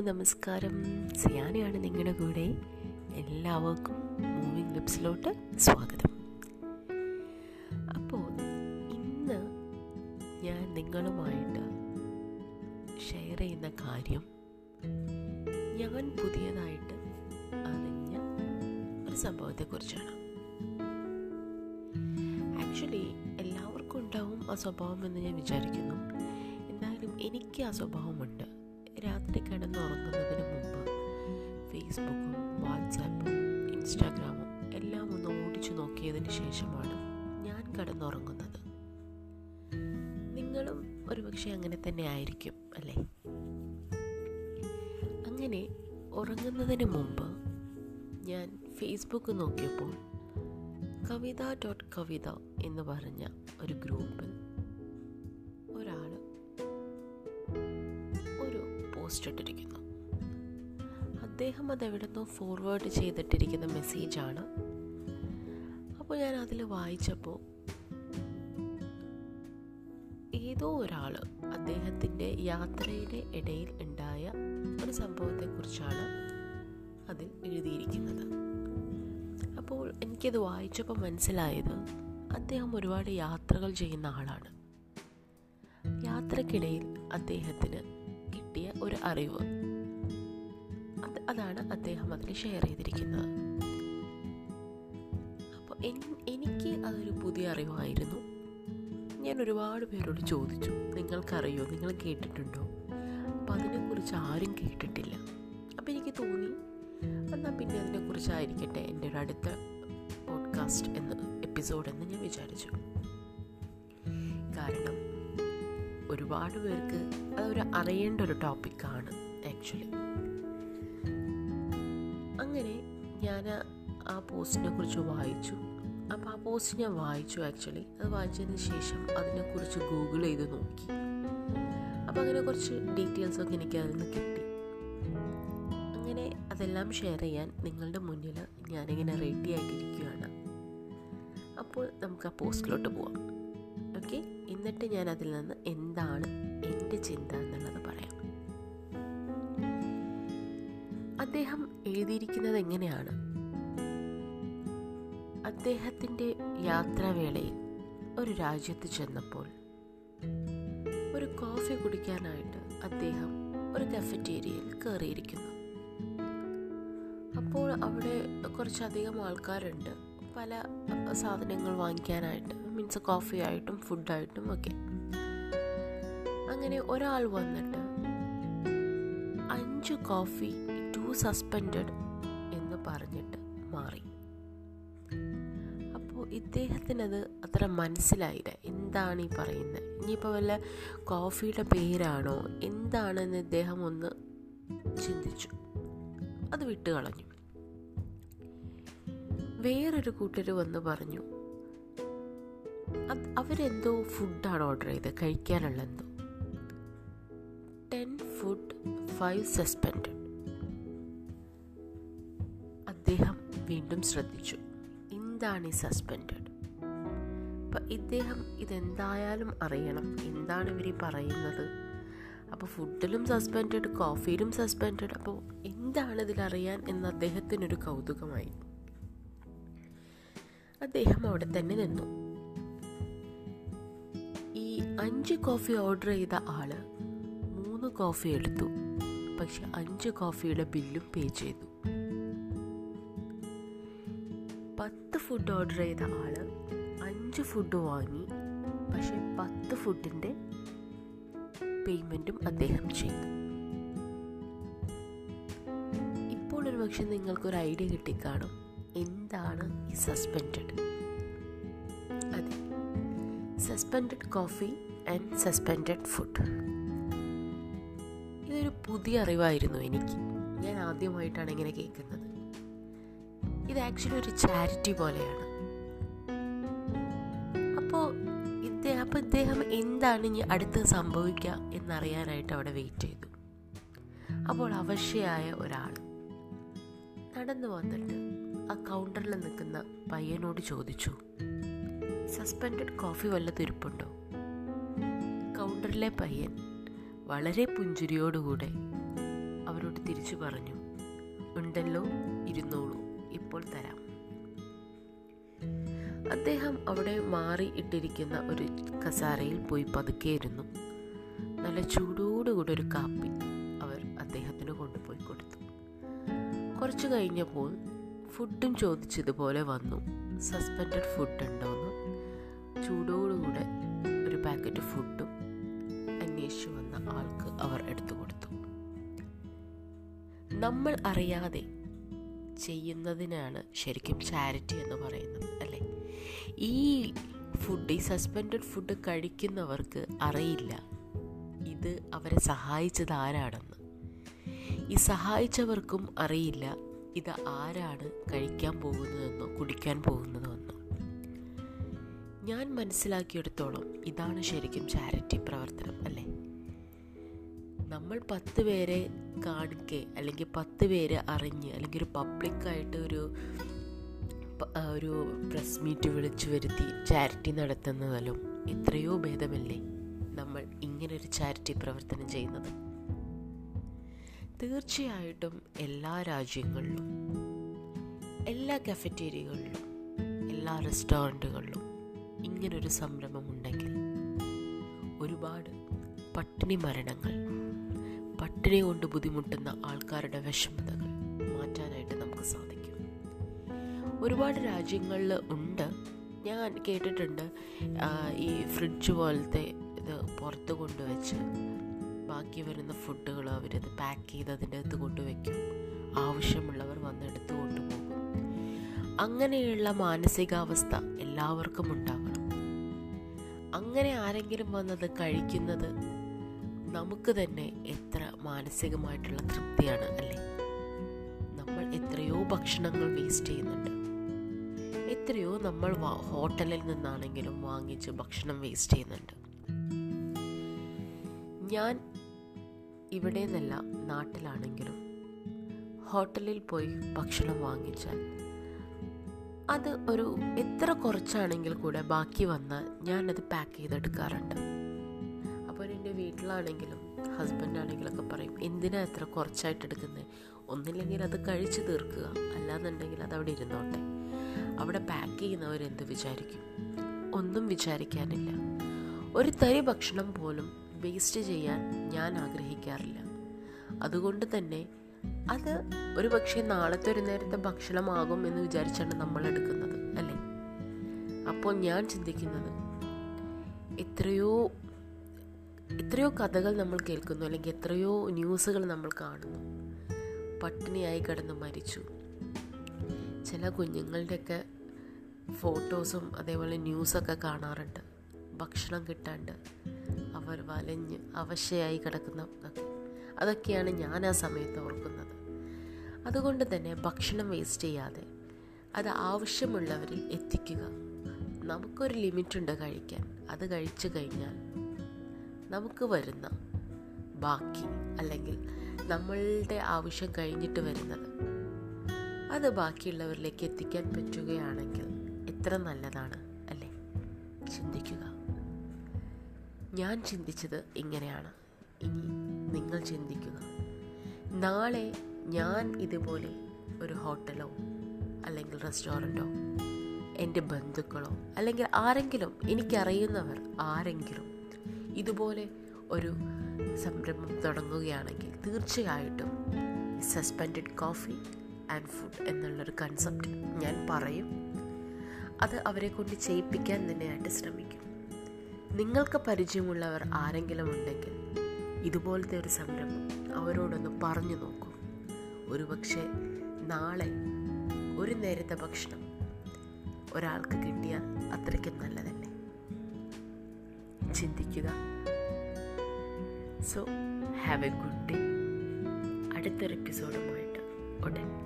നമസ്കാരം. സിയാനയാണ് നിങ്ങളുടെ കൂടെ. എല്ലാവർക്കും മൂവിങ് ലിപ്സിലോട്ട് സ്വാഗതം. അപ്പോൾ ഇന്ന് ഞാൻ നിങ്ങളുമായിട്ട് ഷെയർ ചെയ്യുന്ന കാര്യം ഞാൻ പുതിയതായിട്ട് അറിഞ്ഞ ഒരു സംഭവത്തെക്കുറിച്ചാണ്. ആക്ച്വലി എല്ലാവർക്കും ഉണ്ടാവും ആ സ്വഭാവം എന്ന് ഞാൻ വിചാരിക്കുന്നു. എന്തായാലും എനിക്ക് ആ സ്വഭാവമുണ്ട്. രാത്രി കിടന്നുറങ്ങുന്നതിന് മുമ്പ് ഫേസ്ബുക്കും വാട്സാപ്പും ഇൻസ്റ്റാഗ്രാമും എല്ലാം ഒന്ന് ഓടിച്ചു നോക്കിയതിന് ശേഷമാണ് ഞാൻ കിടന്നുറങ്ങുന്നത്. നിങ്ങളും ഒരുപക്ഷെ അങ്ങനെ തന്നെ ആയിരിക്കും അല്ലേ? അങ്ങനെ ഉറങ്ങുന്നതിന് മുമ്പ് ഞാൻ ഫേസ്ബുക്ക് നോക്കിയപ്പോൾ കവിത ഡോട്ട് കവിത എന്ന് പറഞ്ഞ ഒരു ഗ്രൂപ്പിൽ പോസ്റ്റ് ഇട്ടിരിക്കുന്നു അദ്ദേഹം അതെവിടുന്നോ ഫോർവേഡ് ചെയ്തിട്ടിരിക്കുന്ന മെസ്സേജാണ് അപ്പോൾ ഞാൻ അതിൽ വായിച്ചപ്പോൾ ഏതോ ഒരാൾ അദ്ദേഹത്തിന്റെ യാത്രയുടെ ഇടയിൽ ഉണ്ടായ ഒരു സംഭവത്തെക്കുറിച്ചാണ് അതിൽ എഴുതിയിരിക്കുന്നത്. അപ്പോൾ എനിക്കത് വായിച്ചപ്പോൾ മനസ്സിലായത് അദ്ദേഹം ഒരുപാട് യാത്രകൾ ചെയ്യുന്ന ആളാണ്. യാത്രക്കിടയിൽ അദ്ദേഹത്തിന് കിട്ടിയ ഒരു അറിവ്. അത് അതാണ് അദ്ദേഹം അതിൽ ഷെയർ ചെയ്തിരിക്കുന്നത്. അപ്പോൾ എനിക്ക് അതൊരു പുതിയ അറിവായിരുന്നു. ഞാൻ ഒരുപാട് പേരോട് ചോദിച്ചു നിങ്ങൾക്കറിയോ? നിങ്ങൾ കേട്ടിട്ടുണ്ടോ? അപ്പം അതിനെക്കുറിച്ച് ആരും കേട്ടിട്ടില്ല. അപ്പം എനിക്ക് തോന്നി എന്നാൽ പിന്നെ അതിനെക്കുറിച്ചായിരിക്കട്ടെ എന്റെ ഒരു അടുത്ത പോഡ്കാസ്റ്റ് എന്ന് എപ്പിസോഡ് എന്ന് ഞാൻ വിചാരിച്ചു. കാരണം ഒരുപാട് പേർക്ക് അതൊരു അറിയേണ്ട ഒരു ടോപ്പിക്കാണ് ആക്ച്വലി അങ്ങനെ ഞാൻ ആ പോസ്റ്റിനെ കുറിച്ച് വായിച്ചു. അപ്പോൾ ആ പോസ്റ്റ് ഞാൻ വായിച്ചു ആക്ച്വലി അത് വായിച്ചതിന് ശേഷം അതിനെക്കുറിച്ച് ഗൂഗിൾ ചെയ്ത് നോക്കി. അപ്പോൾ അങ്ങനെ കുറച്ച് ഡീറ്റെയിൽസൊക്കെ എനിക്ക് അതിൽ നിന്ന് കിട്ടി. അങ്ങനെ അതെല്ലാം ഷെയർ ചെയ്യാൻ നിങ്ങളുടെ മുന്നിൽ ഞാനിങ്ങനെ റെഡി ആയിട്ടിരിക്കുകയാണ്. അപ്പോൾ നമുക്ക് ആ പോസ്റ്റിലോട്ട് പോവാം. എന്നിട്ട് ഞാൻ അതിൽ നിന്ന് എന്താണ് എന്റെ ചിന്ത എന്നുള്ളത് പറയാം. അദ്ദേഹം എഴുതിയിരിക്കുന്നത് എങ്ങനെയാണ്? അദ്ദേഹത്തിന്റെ യാത്രാവേളയിൽ ഒരു രാജ്യത്ത് ചെന്നപ്പോൾ ഒരു കോഫി കുടിക്കാനായിട്ട് അദ്ദേഹം ഒരു കഫറ്റേരിയയിൽ കയറിയിരിക്കുന്നു. അപ്പോൾ അവിടെ കുറച്ചധികം ആൾക്കാരുണ്ട്. പല സാധനങ്ങൾ വാങ്ങിക്കാനായിട്ട് മീൻസ് കോഫി ആയിട്ടും ഫുഡായിട്ടും ഒക്കെ. അങ്ങനെ ഒരാൾ വന്നിട്ട് അഞ്ച് കോഫി ടു സസ്പെൻഡഡ് എന്ന് പറഞ്ഞിട്ട് മാറി. അപ്പോൾ ഇദ്ദേഹത്തിനത് അത്ര മനസ്സിലായില്ല. എന്താണ് ഈ പറയുന്നത്? ഇനിയിപ്പോൾ വല്ല കോഫിയുടെ പേരാണോ? എന്താണെന്ന് ഇദ്ദേഹം ഒന്ന് ചിന്തിച്ചു. അത് വിട്ടു കളഞ്ഞു വേറൊരു കൂട്ടർ വന്ന് പറഞ്ഞു അവരെന്തോ ഫുഡാണ് ഓർഡർ ചെയ്ത് കഴിക്കാനുള്ള എന്തോ. ടെൻ ഫുഡ് ഫൈവ് സസ്പെൻഡ് അദ്ദേഹം വീണ്ടും ശ്രദ്ധിച്ചു എന്താണ് ഈ സസ്പെൻഡ് അപ്പം ഇദ്ദേഹം ഇതെന്തായാലും അറിയണം എന്താണ് ഇവർ പറയുന്നത്? അപ്പോൾ ഫുഡിലും സസ്പെൻഡ് കോഫിയിലും സസ്പെൻഡ് അപ്പോൾ എന്താണ് ഇതിലറിയാൻ? എന്ന് അദ്ദേഹത്തിനൊരു കൗതുകമായി. അദ്ദേഹം അവിടെ തന്നെ നിന്നു. ഈ അഞ്ച് കോഫി ഓർഡർ ചെയ്ത ആൾ മൂന്ന് കോഫി എടുത്തു. പക്ഷെ അഞ്ച് കോഫിയുടെ ബില്ലും പേ ചെയ്തു. പത്ത് ഫുഡ് ഓർഡർ ചെയ്ത ആൾ അഞ്ച് ഫുഡ് വാങ്ങി. പക്ഷെ പത്ത് ഫുഡിന്റെ പേയ്മെന്റും അദ്ദേഹം ചെയ്തു. ഇപ്പോൾ ഒരു പക്ഷെ നിങ്ങൾക്കൊരു ഐഡിയ കിട്ടിക്കാണും. എന്താണ് ഈ സസ്പെൻഡഡ് അതെ. Suspend coffee and suspend food ഇതൊരു പുതിയ അറിവായിരുന്നു എനിക്ക്. ഞാൻ ആദ്യമായിട്ടാണ് ഇങ്ങനെ കേൾക്കുന്നത്. ഇത് ആക്ച്വലി ഒരു ചാരിറ്റി പോലെയാണ്. അപ്പോൾ ഇദ്ദേഹം അപ്പോൾ ഇദ്ദേഹം എന്താണ് ഇനി അടുത്ത് സംഭവിക്കുക എന്നറിയാനായിട്ട് അവിടെ വെയിറ്റ് ചെയ്തു. അപ്പോൾ അവശ്യയായ ഒരാൾ നടന്നു വന്നിട്ട് ആ കൗണ്ടറിൽ നിൽക്കുന്ന പയ്യനോട് ചോദിച്ചു സസ്പെൻഡഡ് കോഫി വല്ല തിരുപ്പുണ്ടോ കൗണ്ടറിലെ പയ്യൻ വളരെ പുഞ്ചിരിയോടുകൂടെ അവരോട് തിരിച്ചു പറഞ്ഞു ഉണ്ടല്ലോ ഇരുന്നോളൂ ഇപ്പോൾ തരാം. അദ്ദേഹം അവിടെ മാറി ഇട്ടിരിക്കുന്ന ഒരു കസാരയിൽ പോയി പതുക്കെയിരുന്നു നല്ല ചൂടോടുകൂടി ഒരു കാപ്പി അവർ അദ്ദേഹത്തിന് കൊണ്ടുപോയി കൊടുത്തു. കുറച്ചു കഴിഞ്ഞപ്പോൾ ഫുഡും ചോദിച്ചതുപോലെ വന്നു. സസ്പെൻഡഡ് ഫുഡ് ഉണ്ടോന്ന്. ചൂടോടുകൂടെ ഒരു പാക്കറ്റ് ഫുഡും അന്വേഷിച്ചു വന്ന ആൾക്ക് അവർ എടുത്തു കൊടുത്തു. നമ്മൾ അറിയാതെ ചെയ്യുന്നതിനാണ് ശരിക്കും ചാരിറ്റി എന്ന് പറയുന്നത് അല്ലേ? ഈ ഫുഡ് ഈ സസ്പെൻഡഡ് ഫുഡ് കഴിക്കുന്നവർക്ക് അറിയില്ല. ഇത് അവരെ സഹായിച്ചത് ആരാണെന്ന്. ഈ സഹായിച്ചവർക്കും അറിയില്ല. ഇത് ആരാണ് കഴിക്കാൻ പോകുന്നതെന്നോ കുടിക്കാൻ പോകുന്നതെന്നോ ഞാൻ മനസ്സിലാക്കിയെടുത്തോളം ഇതാണ് ശരിക്കും ചാരിറ്റി പ്രവർത്തനം അല്ലേ? നമ്മൾ പത്ത് പേരെ കാണിക്കെ അല്ലെങ്കിൽ പത്ത് പേര് അറിഞ്ഞ് അല്ലെങ്കിൽ ഒരു പബ്ലിക്കായിട്ട് ഒരു ഒരു പ്രസ് മീറ്റ് വിളിച്ചു വരുത്തി ചാരിറ്റി നടത്തുന്നതിലും എത്രയോ ഭേദമല്ലേ നമ്മൾ ഇങ്ങനൊരു ചാരിറ്റി പ്രവർത്തനം ചെയ്യുന്നത്. തീർച്ചയായിട്ടും എല്ലാ രാജ്യങ്ങളിലും എല്ലാ കഫറ്റേരിയകളിലും എല്ലാ റെസ്റ്റോറന്റുകളിലും ഇങ്ങനൊരു സംരംഭം ഉണ്ടെങ്കിൽ ഒരുപാട് പട്ടിണി മരണങ്ങൾ പട്ടിണി കൊണ്ട് ബുദ്ധിമുട്ടുന്ന ആൾക്കാരുടെ വിഷമതകൾ മാറ്റാനായിട്ട് നമുക്ക് സാധിക്കും. ഒരുപാട് രാജ്യങ്ങളിൽ ഉണ്ട്. ഞാൻ കേട്ടിട്ടുണ്ട് ഈ ഫ്രിഡ്ജ് പോലത്തെ ഇത് പുറത്ത് കൊണ്ടുവച്ച് ബാക്കി വരുന്ന ഫുഡുകൾ അവരത് പാക്ക് ചെയ്ത് അതിന്റെ അകത്ത് കൊണ്ടുവയ്ക്കും ആവശ്യമുള്ളവർ വന്നെടുത്ത് കൊണ്ടുപോകും അങ്ങനെയുള്ള മാനസികാവസ്ഥ എല്ലാവർക്കും ഉണ്ടാകണം. അങ്ങനെ ആരെങ്കിലും വന്നത് കഴിക്കുന്നത് നമുക്ക് തന്നെ എത്ര മാനസികമായിട്ടുള്ള തൃപ്തിയാണ് അല്ലേ? നമ്മൾ എത്രയോ ഭക്ഷണങ്ങൾ വേസ്റ്റ് ചെയ്യുന്നുണ്ട്. എത്രയോ നമ്മൾ ഹോട്ടലിൽ നിന്നാണെങ്കിലും വാങ്ങിച്ച് ഭക്ഷണം വേസ്റ്റ് ചെയ്യുന്നുണ്ട്. ഞാൻ ഇവിടെ നിന്നല്ല നാട്ടിലാണെങ്കിലും ഹോട്ടലിൽ പോയി ഭക്ഷണം വാങ്ങിച്ചാൽ അത് ഒരു എത്ര കുറച്ചാണെങ്കിൽ കൂടെ ബാക്കി വന്നാൽ ഞാനത് പാക്ക് ചെയ്തെടുക്കാറുണ്ട്. അപ്പോൾ എന്റെ വീട്ടിലാണെങ്കിലും ഹസ്ബൻഡാണെങ്കിലൊക്കെ പറയും എന്തിനാ എത്ര കുറച്ചായിട്ട് എടുക്കുന്നത് ഒന്നില്ലെങ്കിൽ അത് കഴിച്ച് തീർക്കുക. അല്ലാന്നുണ്ടെങ്കിൽ അത് അവിടെ ഇരുന്നോട്ടെ. അവിടെ പാക്ക് ചെയ്യുന്നവരെന്ത് വിചാരിക്കും? ഒന്നും വിചാരിക്കാനില്ല. ഒരു തരി ഭക്ഷണം പോലും വേസ്റ്റ് ചെയ്യാൻ ഞാൻ ആഗ്രഹിക്കാറില്ല. അതുകൊണ്ട് തന്നെ അത് ഒരു പക്ഷേ നാളത്തെ ഒരു നേരത്തെ ഭക്ഷണമാകും എന്ന് വിചാരിച്ചാണ് നമ്മൾ എടുക്കുന്നത് അല്ലേ? അപ്പോൾ ഞാൻ ചിന്തിക്കുന്നത് എത്രയോ എത്രയോ കഥകൾ നമ്മൾ കേൾക്കുന്നു അല്ലെങ്കിൽ എത്രയോ ന്യൂസുകൾ നമ്മൾ കാണുന്നു. പട്ടിണിയായി കിടന്ന് മരിച്ചു. ചില കുഞ്ഞുങ്ങളുടെയൊക്കെ ഫോട്ടോസും അതേപോലെ ന്യൂസൊക്കെ കാണാറുണ്ട്. ഭക്ഷണം കിട്ടാണ്ട് അവർ വലഞ്ഞ് അവശയായി കിടക്കുന്ന അതൊക്കെയാണ് ഞാൻ ആ സമയത്ത് ഓർക്കുന്നത്. അതുകൊണ്ട് തന്നെ ഭക്ഷണം വേസ്റ്റ് ചെയ്യാതെ അത് ആവശ്യമുള്ളവരിൽ എത്തിക്കുക. നമുക്കൊരു ലിമിറ്റുണ്ട് കഴിക്കാൻ. അത് കഴിച്ചു കഴിഞ്ഞാൽ നമുക്ക് വരുന്ന ബാക്കി അല്ലെങ്കിൽ നമ്മളുടെ ആവശ്യം കഴിഞ്ഞിട്ട് വരുന്നത് അത് ബാക്കിയുള്ളവരിലേക്ക് എത്തിക്കാൻ പറ്റുകയാണെങ്കിൽ എത്ര നല്ലതാണ് അല്ലേ? ചിന്തിക്കുക. ഞാൻ ചിന്തിച്ചത് ഇങ്ങനെയാണ്. ഇനി നിങ്ങൾ ചിന്തിക്കുക. നാളെ ഞാൻ ഇതുപോലെ ഒരു ഹോട്ടലോ അല്ലെങ്കിൽ റെസ്റ്റോറന്റോ എന്റെ ബന്ധുക്കളോ അല്ലെങ്കിൽ ആരെങ്കിലും എനിക്കറിയുന്നവർ ആരെങ്കിലും ഇതുപോലെ ഒരു സംരംഭം തുടങ്ങുകയാണെങ്കിൽ തീർച്ചയായിട്ടും സസ്പെൻഡഡ് കോഫി ആൻഡ് ഫുഡ് എന്നുള്ളൊരു കൺസെപ്റ്റ് ഞാൻ പറയും. അത് അവരെ കൊണ്ട് ചെയ്യിപ്പിക്കാൻ തന്നെയായിട്ട് ശ്രമിക്കും. നിങ്ങൾക്ക് പരിചയമുള്ളവർ ആരെങ്കിലും ഉണ്ടെങ്കിൽ ഇതുപോലത്തെ ഒരു സംരംഭം അവരോടൊന്ന് പറഞ്ഞു നോക്കൂ. ഒരുപക്ഷെ നാളെ ഒരു നേരത്തെ ഭക്ഷണം ഒരാൾക്ക് കിട്ടിയാൽ അത്രയ്ക്കും നല്ലതല്ലേ? ചിന്തിക്കുക. So have a good day അടുത്തൊരു എപ്പിസോഡുമായിട്ട് സിയാന